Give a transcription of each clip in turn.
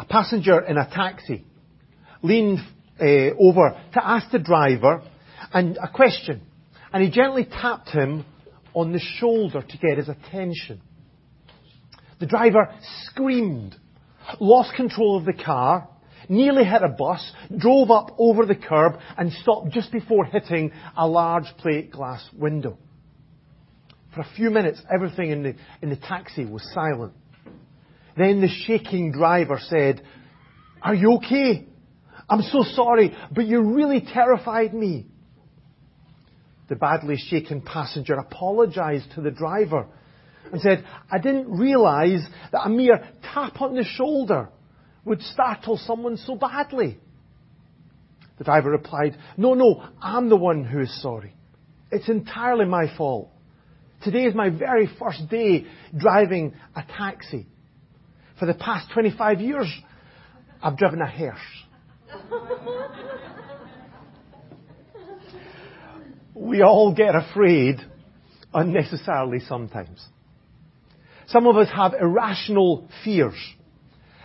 a passenger in a taxi leaned uh, over to ask the driver and a question, and he gently tapped him on the shoulder to get his attention. The driver screamed, lost control of the car, nearly hit a bus, drove up over the curb, and stopped just before hitting a large plate glass window. For a few minutes, everything in the, in the taxi was silent. Then the shaking driver said, Are you okay? I'm so sorry, but you really terrified me. The badly shaken passenger apologized to the driver and said, I didn't realize that a mere tap on the shoulder would startle someone so badly. The driver replied, No, no, I'm the one who is sorry. It's entirely my fault. Today is my very first day driving a taxi. For the past 25 years, I've driven a hearse. we all get afraid unnecessarily sometimes. Some of us have irrational fears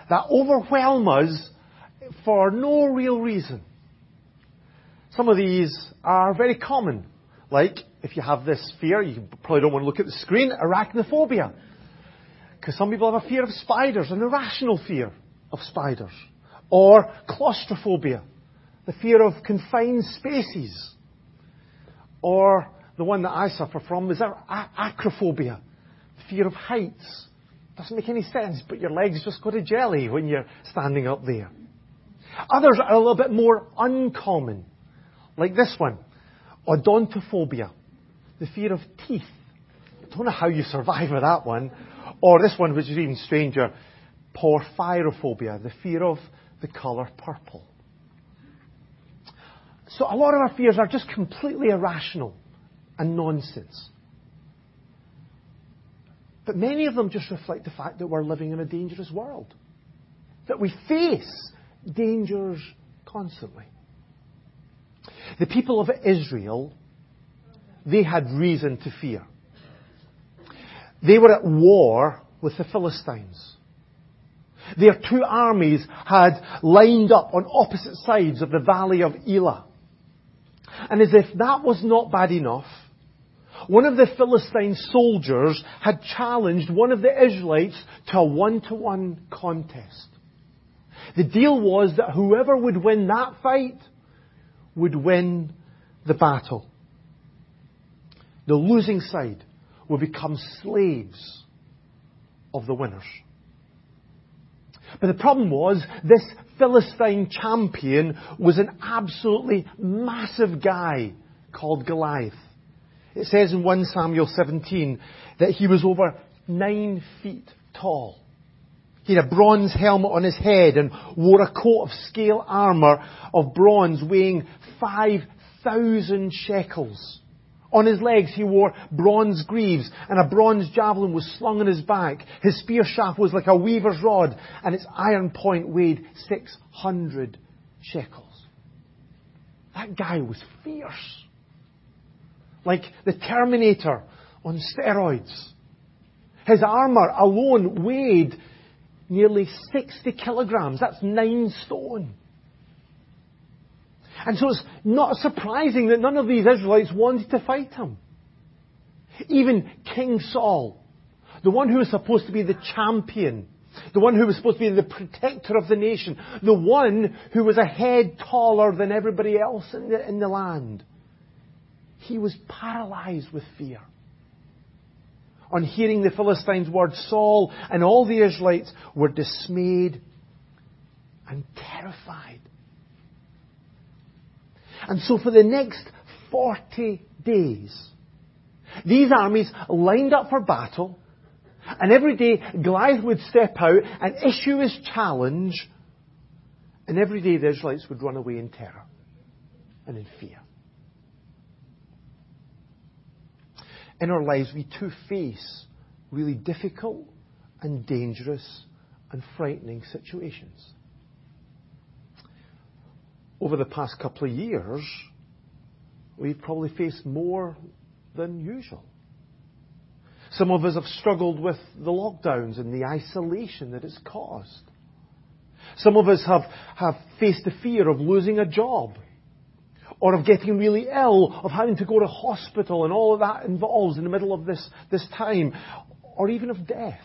that overwhelm us for no real reason. Some of these are very common, like if you have this fear, you probably don't want to look at the screen, arachnophobia. Because some people have a fear of spiders, an irrational fear of spiders. Or claustrophobia, the fear of confined spaces. Or the one that I suffer from is acrophobia, the fear of heights. Doesn't make any sense, but your legs just go to jelly when you're standing up there. Others are a little bit more uncommon, like this one, odontophobia, the fear of teeth. I don't know how you survive with that one. Or this one, which is even stranger, porphyrophobia, the fear of the colour purple. So a lot of our fears are just completely irrational and nonsense. But many of them just reflect the fact that we're living in a dangerous world. That we face dangers constantly. The people of Israel, they had reason to fear. They were at war with the Philistines. Their two armies had lined up on opposite sides of the valley of Elah. And as if that was not bad enough, one of the Philistine soldiers had challenged one of the Israelites to a one-to-one contest. The deal was that whoever would win that fight would win the battle. The losing side would become slaves of the winners. But the problem was this Philistine champion was an absolutely massive guy called Goliath. It says in 1 Samuel 17 that he was over nine feet tall. He had a bronze helmet on his head and wore a coat of scale armour of bronze weighing 5,000 shekels. On his legs he wore bronze greaves and a bronze javelin was slung on his back. His spear shaft was like a weaver's rod and its iron point weighed 600 shekels. That guy was fierce like the Terminator on steroids. His armor alone weighed nearly 60 kilograms. That's nine stone. And so it's not surprising that none of these Israelites wanted to fight him. Even King Saul, the one who was supposed to be the champion, the one who was supposed to be the protector of the nation, the one who was a head taller than everybody else in the, in the land, he was paralyzed with fear. On hearing the Philistines' word, Saul and all the Israelites were dismayed and terrified. And so for the next 40 days, these armies lined up for battle, and every day Goliath would step out and issue his challenge, and every day the Israelites would run away in terror and in fear. in our lives, we too face really difficult and dangerous and frightening situations. Over the past couple of years, we've probably faced more than usual. Some of us have struggled with the lockdowns and the isolation that it's caused. Some of us have, have faced the fear of losing a job or of getting really ill, of having to go to hospital and all of that involves in the middle of this, this time, or even of death.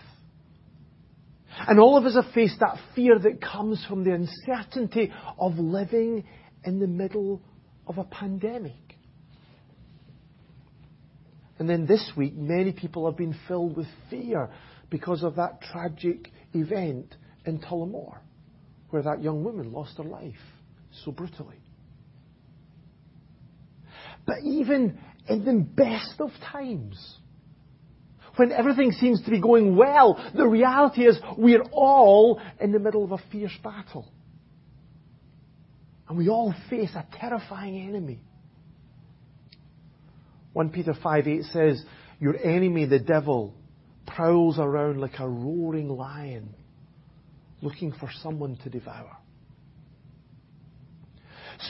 And all of us have faced that fear that comes from the uncertainty of living in the middle of a pandemic. And then this week, many people have been filled with fear because of that tragic event in Tullamore, where that young woman lost her life so brutally. But even in the best of times, when everything seems to be going well, the reality is we're all in the middle of a fierce battle. And we all face a terrifying enemy. 1 Peter 5 8 says, Your enemy, the devil, prowls around like a roaring lion, looking for someone to devour.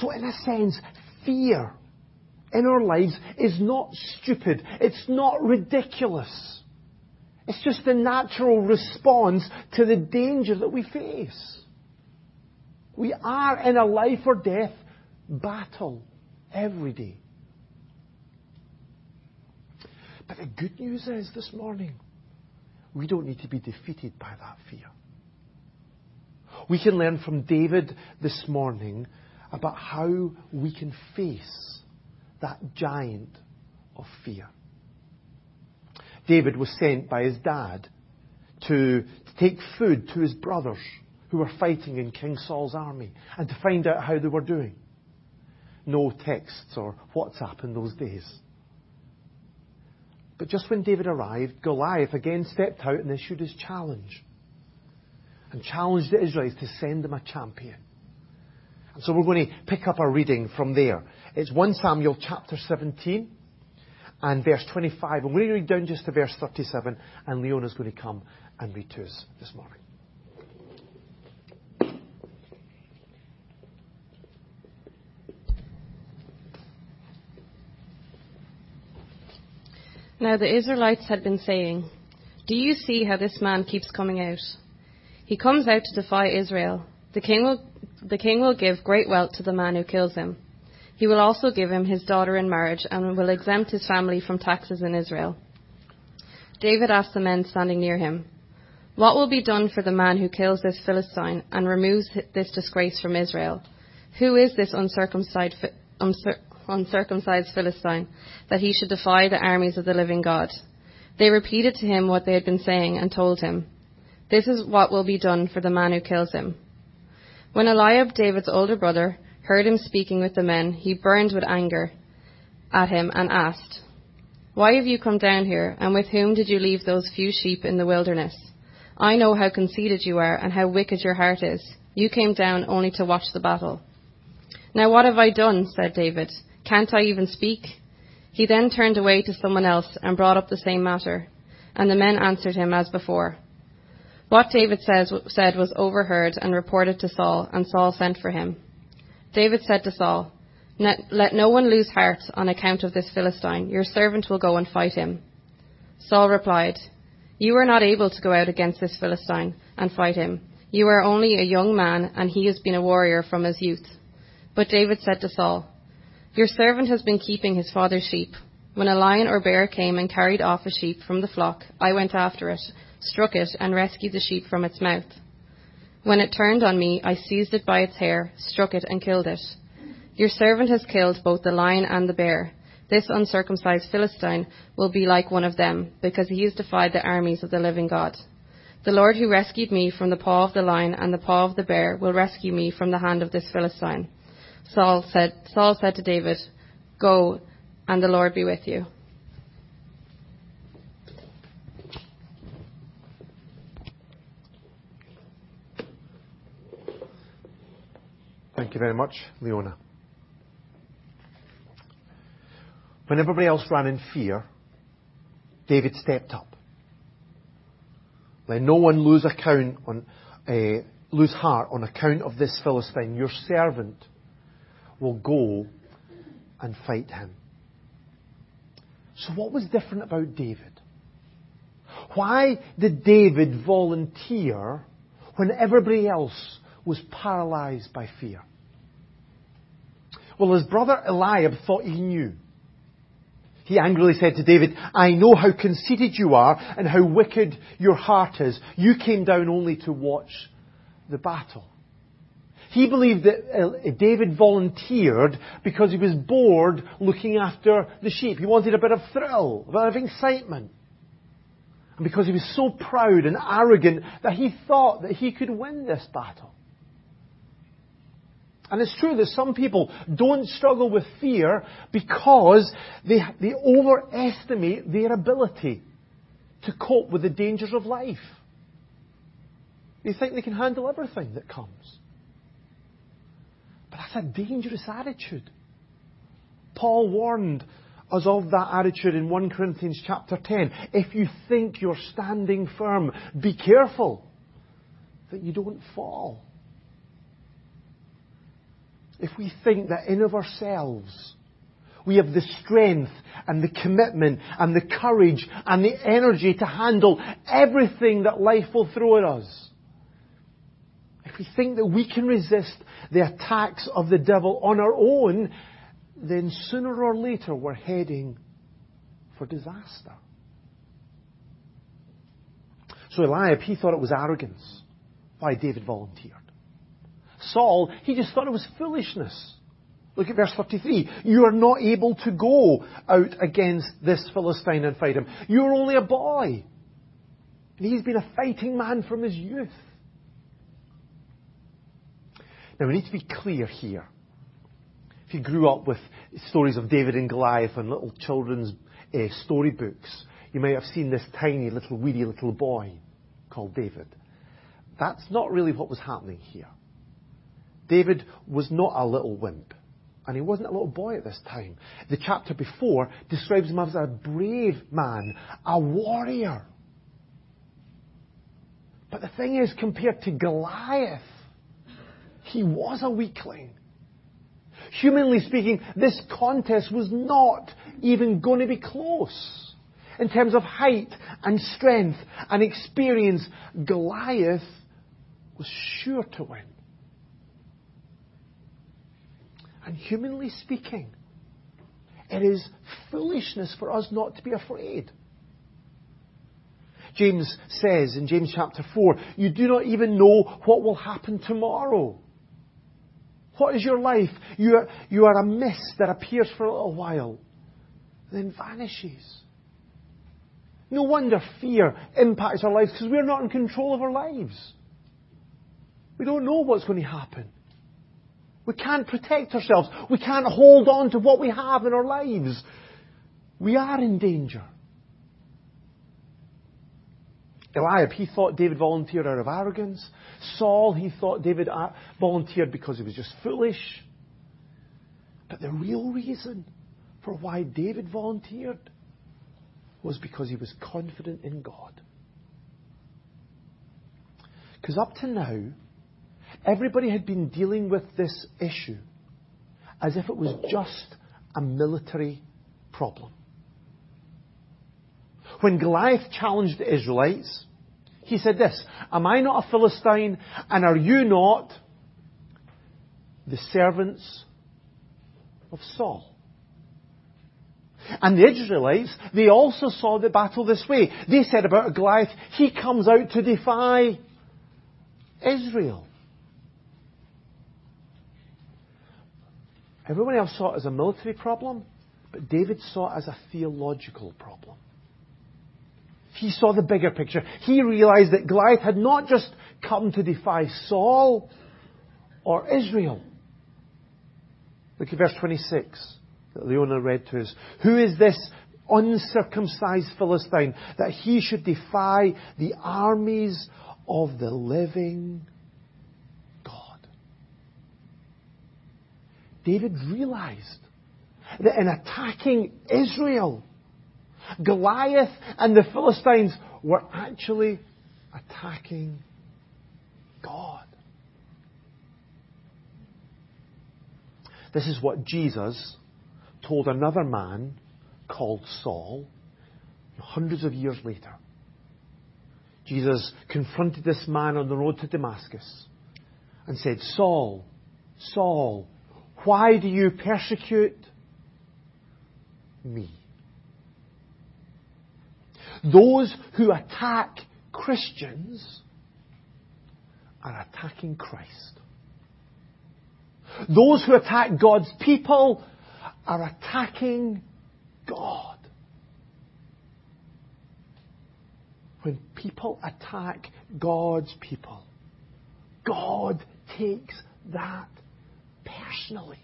So, in a sense, fear in our lives is not stupid. It's not ridiculous. It's just the natural response to the danger that we face. We are in a life or death battle every day. But the good news is this morning, we don't need to be defeated by that fear. We can learn from David this morning about how we can face that giant of fear. David was sent by his dad to, to take food to his brothers who were fighting in King Saul's army and to find out how they were doing. No texts or WhatsApp in those days. But just when David arrived, Goliath again stepped out and issued his challenge. And challenged the Israelites to send them a champion. And so we're going to pick up our reading from there. It's 1 Samuel chapter 17 and verse 25. I'm going to read down just to verse 37 and Leona's going to come and read to us this morning. Now the Israelites had been saying, Do you see how this man keeps coming out? He comes out to defy Israel. The king will, the king will give great wealth to the man who kills him. He will also give him his daughter in marriage and will exempt his family from taxes in Israel. David asked the men standing near him, What will be done for the man who kills this Philistine and removes this disgrace from Israel? Who is this uncircumcised, uncircumcised Philistine, that he should defy the armies of the living God. They repeated to him what they had been saying and told him, This is what will be done for the man who kills him. When Eliab, David's older brother, heard him speaking with the men, he burned with anger at him and asked, Why have you come down here, and with whom did you leave those few sheep in the wilderness? I know how conceited you are and how wicked your heart is. You came down only to watch the battle. Now what have I done? said David. Can't I even speak? He then turned away to someone else and brought up the same matter. And the men answered him as before. What David says, said was overheard and reported to Saul, and Saul sent for him. David said to Saul, Let no one lose heart on account of this Philistine. Your servant will go and fight him. Saul replied, You are not able to go out against this Philistine and fight him. You are only a young man, and he has been a warrior from his youth. But David said to Saul, your servant has been keeping his father's sheep. When a lion or bear came and carried off a sheep from the flock, I went after it, struck it, and rescued the sheep from its mouth. When it turned on me, I seized it by its hair, struck it, and killed it. Your servant has killed both the lion and the bear. This uncircumcised Philistine will be like one of them, because he has defied the armies of the living God. The Lord who rescued me from the paw of the lion and the paw of the bear will rescue me from the hand of this Philistine. Saul said, Saul said to David, Go, and the Lord be with you. Thank you very much, Leona. When everybody else ran in fear, David stepped up. Let no one lose account on, uh, lose heart on account of this Philistine. Your servant will go and fight him. So, what was different about David? Why did David volunteer when everybody else was paralyzed by fear. Well, his brother Eliab thought he knew. He angrily said to David, I know how conceited you are and how wicked your heart is. You came down only to watch the battle. He believed that uh, David volunteered because he was bored looking after the sheep. He wanted a bit of thrill, a bit of excitement. And because he was so proud and arrogant that he thought that he could win this battle. And it's true that some people don't struggle with fear because they, they overestimate their ability to cope with the dangers of life. They think they can handle everything that comes. But that's a dangerous attitude. Paul warned us of that attitude in 1 Corinthians chapter 10. If you think you're standing firm, be careful that you don't fall. If we think that in of ourselves we have the strength and the commitment and the courage and the energy to handle everything that life will throw at us, if we think that we can resist the attacks of the devil on our own, then sooner or later we're heading for disaster. So Eliab, he thought it was arrogance why David volunteered. Saul, he just thought it was foolishness. Look at verse 33. You are not able to go out against this Philistine and fight him. You're only a boy. And he's been a fighting man from his youth. Now we need to be clear here. If you grew up with stories of David and Goliath and little children's uh, storybooks, you may have seen this tiny little weedy little boy called David. That's not really what was happening here. David was not a little wimp. And he wasn't a little boy at this time. The chapter before describes him as a brave man, a warrior. But the thing is, compared to Goliath, he was a weakling. Humanly speaking, this contest was not even going to be close. In terms of height and strength and experience, Goliath was sure to win. And humanly speaking, it is foolishness for us not to be afraid. James says in James chapter 4, you do not even know what will happen tomorrow. What is your life? You are, you are a mist that appears for a little while, then vanishes. No wonder fear impacts our lives because we're not in control of our lives. We don't know what's going to happen. We can't protect ourselves. We can't hold on to what we have in our lives. We are in danger. Eliab, he thought David volunteered out of arrogance. Saul, he thought David uh, volunteered because he was just foolish. But the real reason for why David volunteered was because he was confident in God. Because up to now, everybody had been dealing with this issue as if it was just a military problem. When Goliath challenged the Israelites, he said this, Am I not a Philistine, and are you not the servants of Saul? And the Israelites, they also saw the battle this way. They said about Goliath, he comes out to defy Israel. Everyone else saw it as a military problem, but David saw it as a theological problem. He saw the bigger picture. He realized that Goliath had not just come to defy Saul or Israel. Look at verse 26 that Leona read to us. Who is this uncircumcised Philistine that he should defy the armies of the living God? David realized that in attacking Israel, Goliath and the Philistines were actually attacking God. This is what Jesus told another man called Saul hundreds of years later. Jesus confronted this man on the road to Damascus. and said, Saul, Saul, why do you persecute me? Those who attack Christians are attacking Christ. Those who attack God's people are attacking God. When people attack God's people, God takes that personally.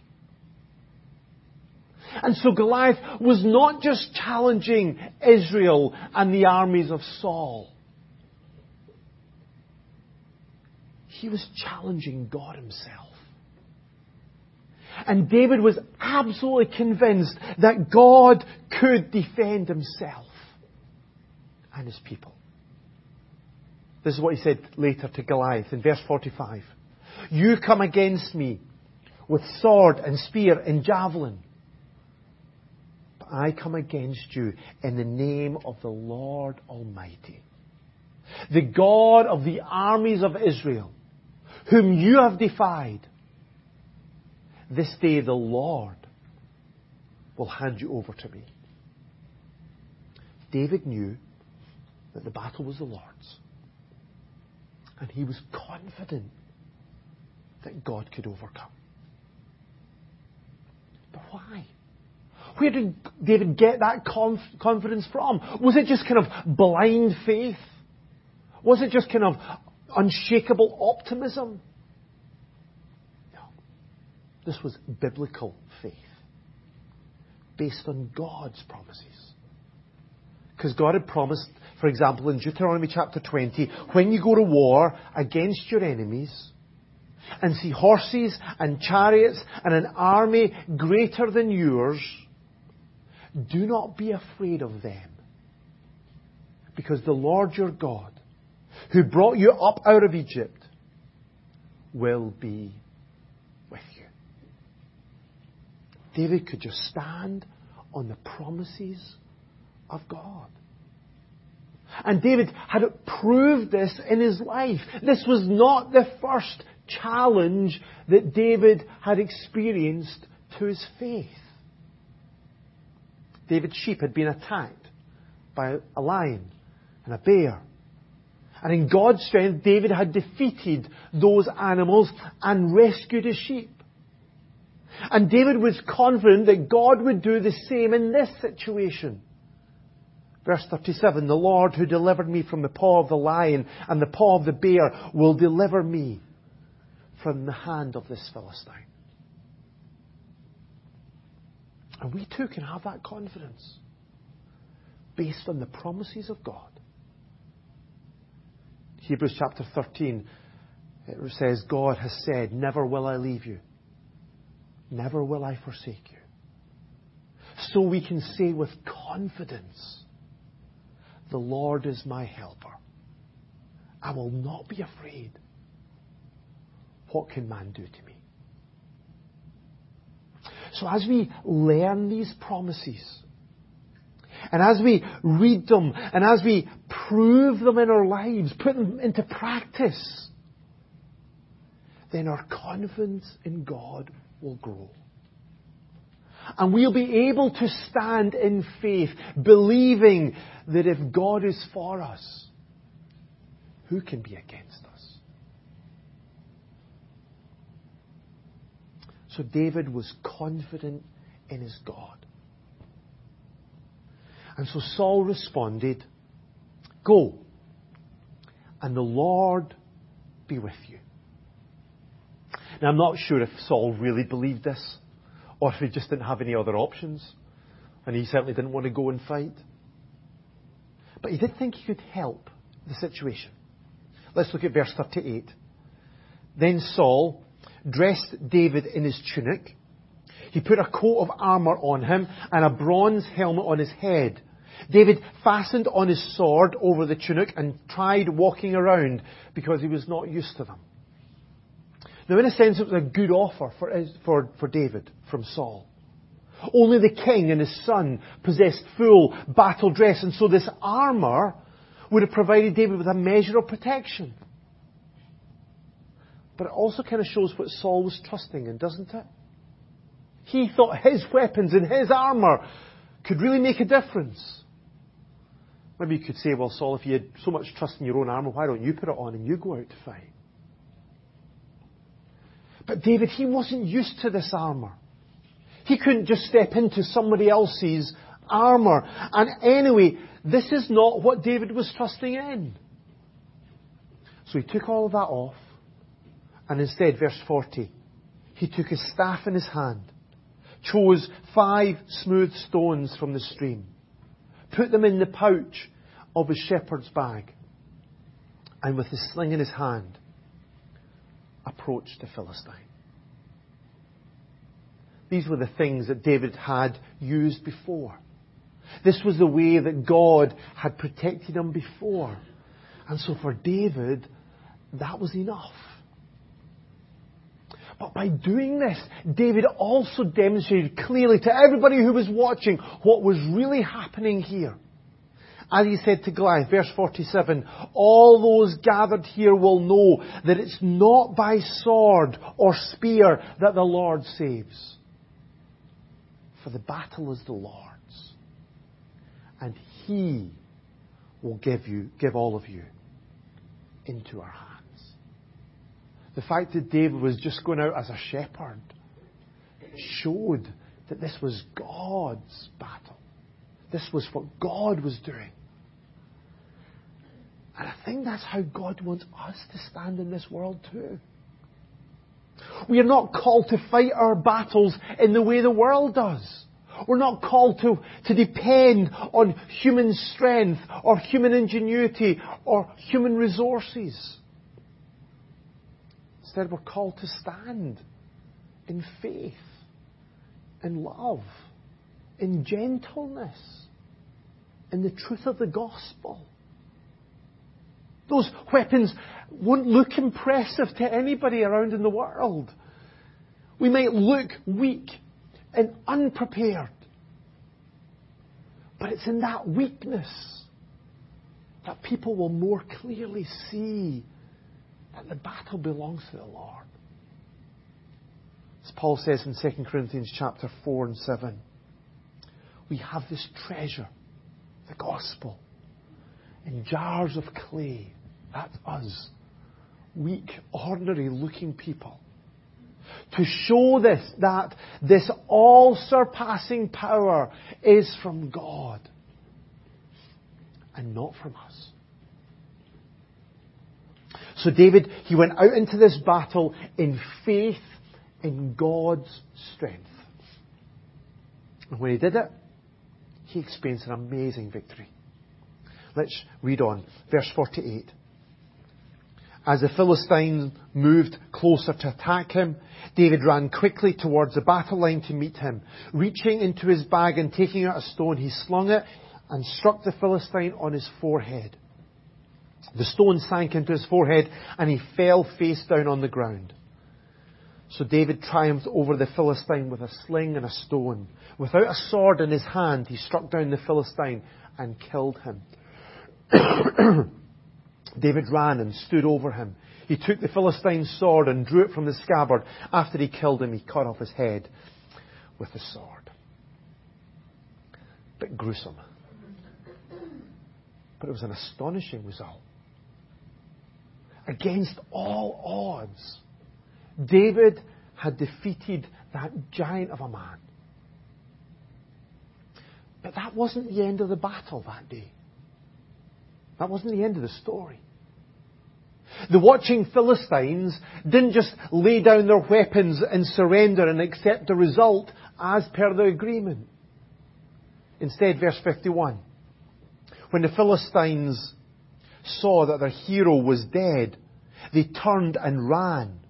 And so Goliath was not just challenging Israel and the armies of Saul. He was challenging God himself. And David was absolutely convinced that God could defend himself and his people. This is what he said later to Goliath in verse 45. You come against me with sword and spear and javelin. But I come against you in the name of the Lord Almighty, the God of the armies of Israel, whom you have defied. This day the Lord will hand you over to me. David knew that the battle was the Lord's. And he was confident that God could overcome. But why? Where did David get that conf- confidence from? Was it just kind of blind faith? Was it just kind of unshakable optimism? No. This was biblical faith based on God's promises. Because God had promised, for example, in Deuteronomy chapter 20, when you go to war against your enemies, and see horses and chariots and an army greater than yours, do not be afraid of them. Because the Lord your God, who brought you up out of Egypt, will be with you. David could just stand on the promises of God. And David had proved this in his life. This was not the first challenge that David had experienced to his faith. David's sheep had been attacked by a lion and a bear. And in God's strength, David had defeated those animals and rescued his sheep. And David was confident that God would do the same in this situation. Verse 37, the Lord who delivered me from the paw of the lion and the paw of the bear will deliver me from the hand of this Philistine. And we too can have that confidence based on the promises of God. Hebrews chapter 13 it says, God has said, Never will I leave you, never will I forsake you. So we can say with confidence, The Lord is my helper. I will not be afraid. What can man do to me? So as we learn these promises, and as we read them, and as we prove them in our lives, put them into practice, then our confidence in God will grow. And we'll be able to stand in faith, believing that if God is for us, who can be against us? So David was confident in his God. And so Saul responded, Go, and the Lord be with you. Now, I'm not sure if Saul really believed this, or if he just didn't have any other options, and he certainly didn't want to go and fight. But he did think he could help the situation. Let's look at verse 38. Then Saul, dressed David in his tunic. He put a coat of armor on him and a bronze helmet on his head. David fastened on his sword over the tunic and tried walking around because he was not used to them. Now, in a sense, it was a good offer for, for, for David from Saul. Only the king and his son possessed full battle dress, and so this armor would have provided David with a measure of protection. But it also kind of shows what Saul was trusting in, doesn't it? He thought his weapons and his armour could really make a difference. Maybe you could say, well, Saul, if you had so much trust in your own armour, why don't you put it on and you go out to fight? But David, he wasn't used to this armour. He couldn't just step into somebody else's armour. And anyway, this is not what David was trusting in. So he took all of that off, and instead, verse 40, he took his staff in his hand, chose five smooth stones from the stream, put them in the pouch of his shepherd's bag, and with his sling in his hand, approached the Philistine. These were the things that David had used before. This was the way that God had protected him before. And so for David, that was enough. But by doing this, David also demonstrated clearly to everybody who was watching what was really happening here. As he said to Goliath, verse 47, all those gathered here will know that it's not by sword or spear that the Lord saves. For the battle is the Lord's. And He will give you, give all of you into our hands. The fact that David was just going out as a shepherd showed that this was God's battle. This was what God was doing. And I think that's how God wants us to stand in this world too. We are not called to fight our battles in the way the world does. We're not called to, to depend on human strength or human ingenuity or human resources. Instead, we're called to stand in faith, in love, in gentleness, in the truth of the gospel. Those weapons won't look impressive to anybody around in the world. We might look weak and unprepared. But it's in that weakness that people will more clearly see that the battle belongs to the Lord. As Paul says in 2 Corinthians chapter 4 and 7, we have this treasure, the gospel, in jars of clay. That's us. Weak, ordinary looking people. To show this, that this all surpassing power is from God and not from us. So David, he went out into this battle in faith in God's strength. And when he did it, he experienced an amazing victory. Let's read on. Verse 48. As the Philistines moved closer to attack him, David ran quickly towards the battle line to meet him. Reaching into his bag and taking out a stone, he slung it and struck the Philistine on his forehead. The stone sank into his forehead and he fell face down on the ground. So David triumphed over the Philistine with a sling and a stone. Without a sword in his hand, he struck down the Philistine and killed him. David ran and stood over him. He took the Philistine's sword and drew it from the scabbard. After he killed him, he cut off his head with the sword. Bit gruesome. But it was an astonishing result. Against all odds, David had defeated that giant of a man. But that wasn't the end of the battle that day. That wasn't the end of the story. The watching Philistines didn't just lay down their weapons and surrender and accept the result as per the agreement. Instead, verse 51. When the Philistines saw that their hero was dead, they turned and ran.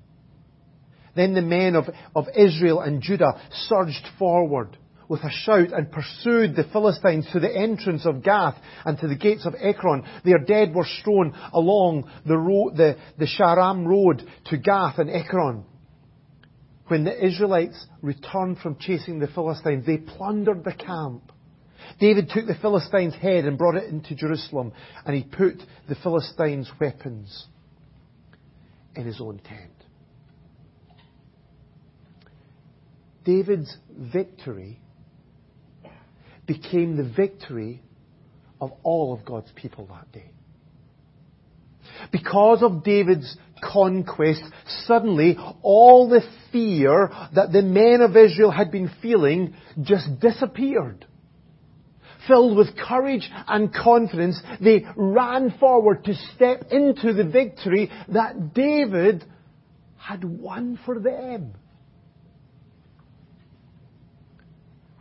Then the men of, of Israel and Judah surged forward with a shout and pursued the Philistines to the entrance of Gath and to the gates of Ekron. Their dead were strewn along the, road, the, the Shaaraim road to Gath and Ekron. When the Israelites returned from chasing the Philistines, they plundered the camp. David took the Philistine's head and brought it into Jerusalem, and he put the Philistine's weapons in his own tent. David's victory became the victory of all of God's people that day. Because of David's conquest, suddenly all the fear that the men of Israel had been feeling just disappeared. Filled with courage and confidence, they ran forward to step into the victory that David had won for them.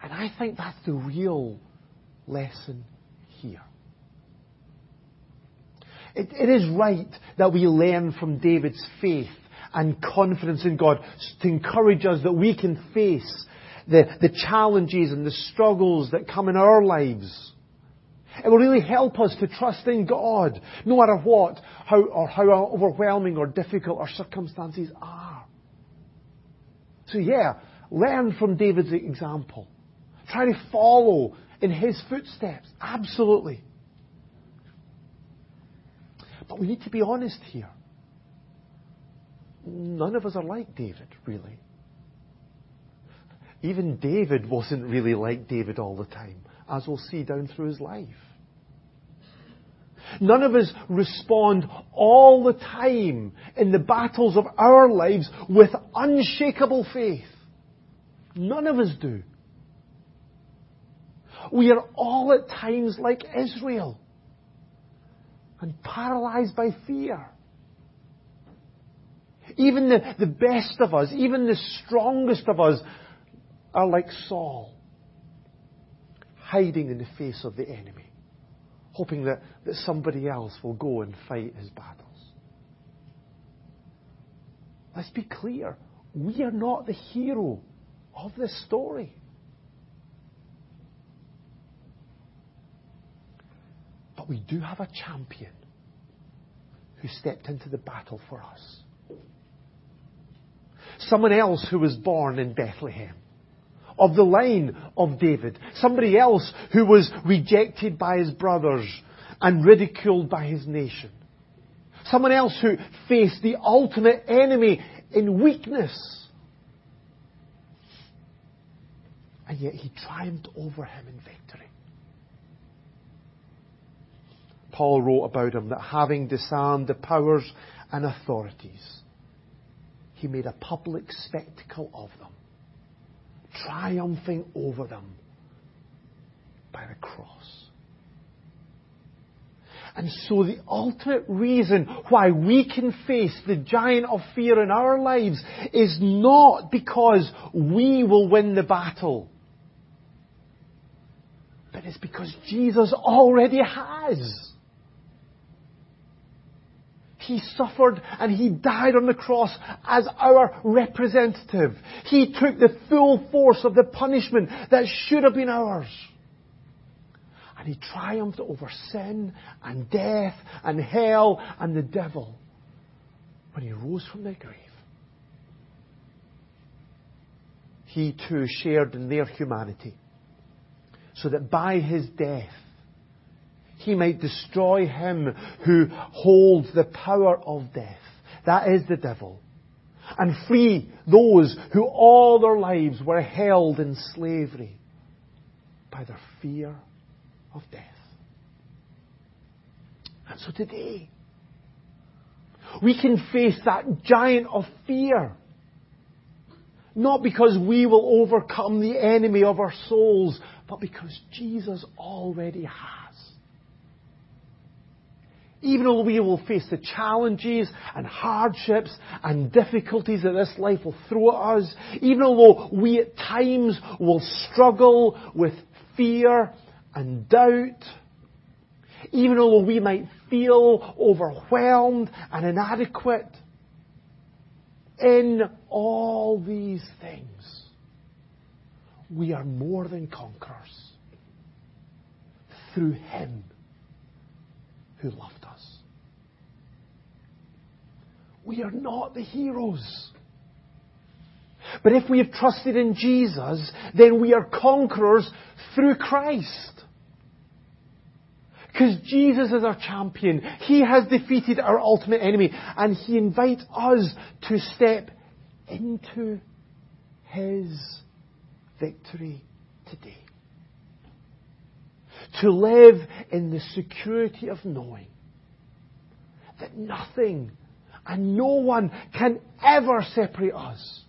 And I think that's the real lesson here. It, it is right that we learn from David's faith and confidence in God to encourage us that we can face the, the challenges and the struggles that come in our lives. It will really help us to trust in God, no matter what, how, or how overwhelming or difficult our circumstances are. So yeah, learn from David's example. Try to follow in his footsteps. Absolutely. But we need to be honest here. None of us are like David, really. Even David wasn't really like David all the time, as we'll see down through his life. None of us respond all the time in the battles of our lives with unshakable faith. None of us do. We are all at times like Israel and paralyzed by fear. Even the, the best of us, even the strongest of us, are like Saul, hiding in the face of the enemy, hoping that, that somebody else will go and fight his battles. Let's be clear. We are not the hero of this story. But we do have a champion who stepped into the battle for us. Someone else who was born in Bethlehem. Of the line of David. Somebody else who was rejected by his brothers and ridiculed by his nation. Someone else who faced the ultimate enemy in weakness. And yet he triumphed over him in victory. Paul wrote about him that having disarmed the powers and authorities, he made a public spectacle of them, triumphing over them by the cross. And so the ultimate reason why we can face the giant of fear in our lives is not because we will win the battle, but it's because Jesus already has. He suffered and He died on the cross as our representative. He took the full force of the punishment that should have been ours. And He triumphed over sin and death and hell and the devil when He rose from the grave. He too shared in their humanity so that by His death he might destroy him who holds the power of death. That is the devil. And free those who all their lives were held in slavery by their fear of death. And so today, we can face that giant of fear. Not because we will overcome the enemy of our souls, but because Jesus already has even though we will face the challenges and hardships and difficulties that this life will throw at us, even though we at times will struggle with fear and doubt, even though we might feel overwhelmed and inadequate, in all these things, we are more than conquerors through Him who loved us. We are not the heroes. But if we have trusted in Jesus, then we are conquerors through Christ. Because Jesus is our champion. He has defeated our ultimate enemy. And He invites us to step into His victory today. To live in the security of knowing that nothing and no one can ever separate us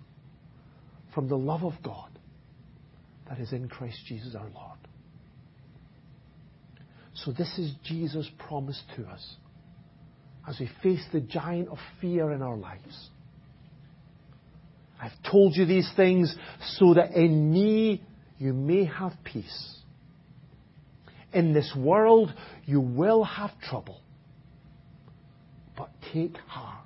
from the love of God that is in Christ Jesus our Lord. So, this is Jesus' promise to us as we face the giant of fear in our lives. I've told you these things so that in me you may have peace. In this world you will have trouble. But take heart.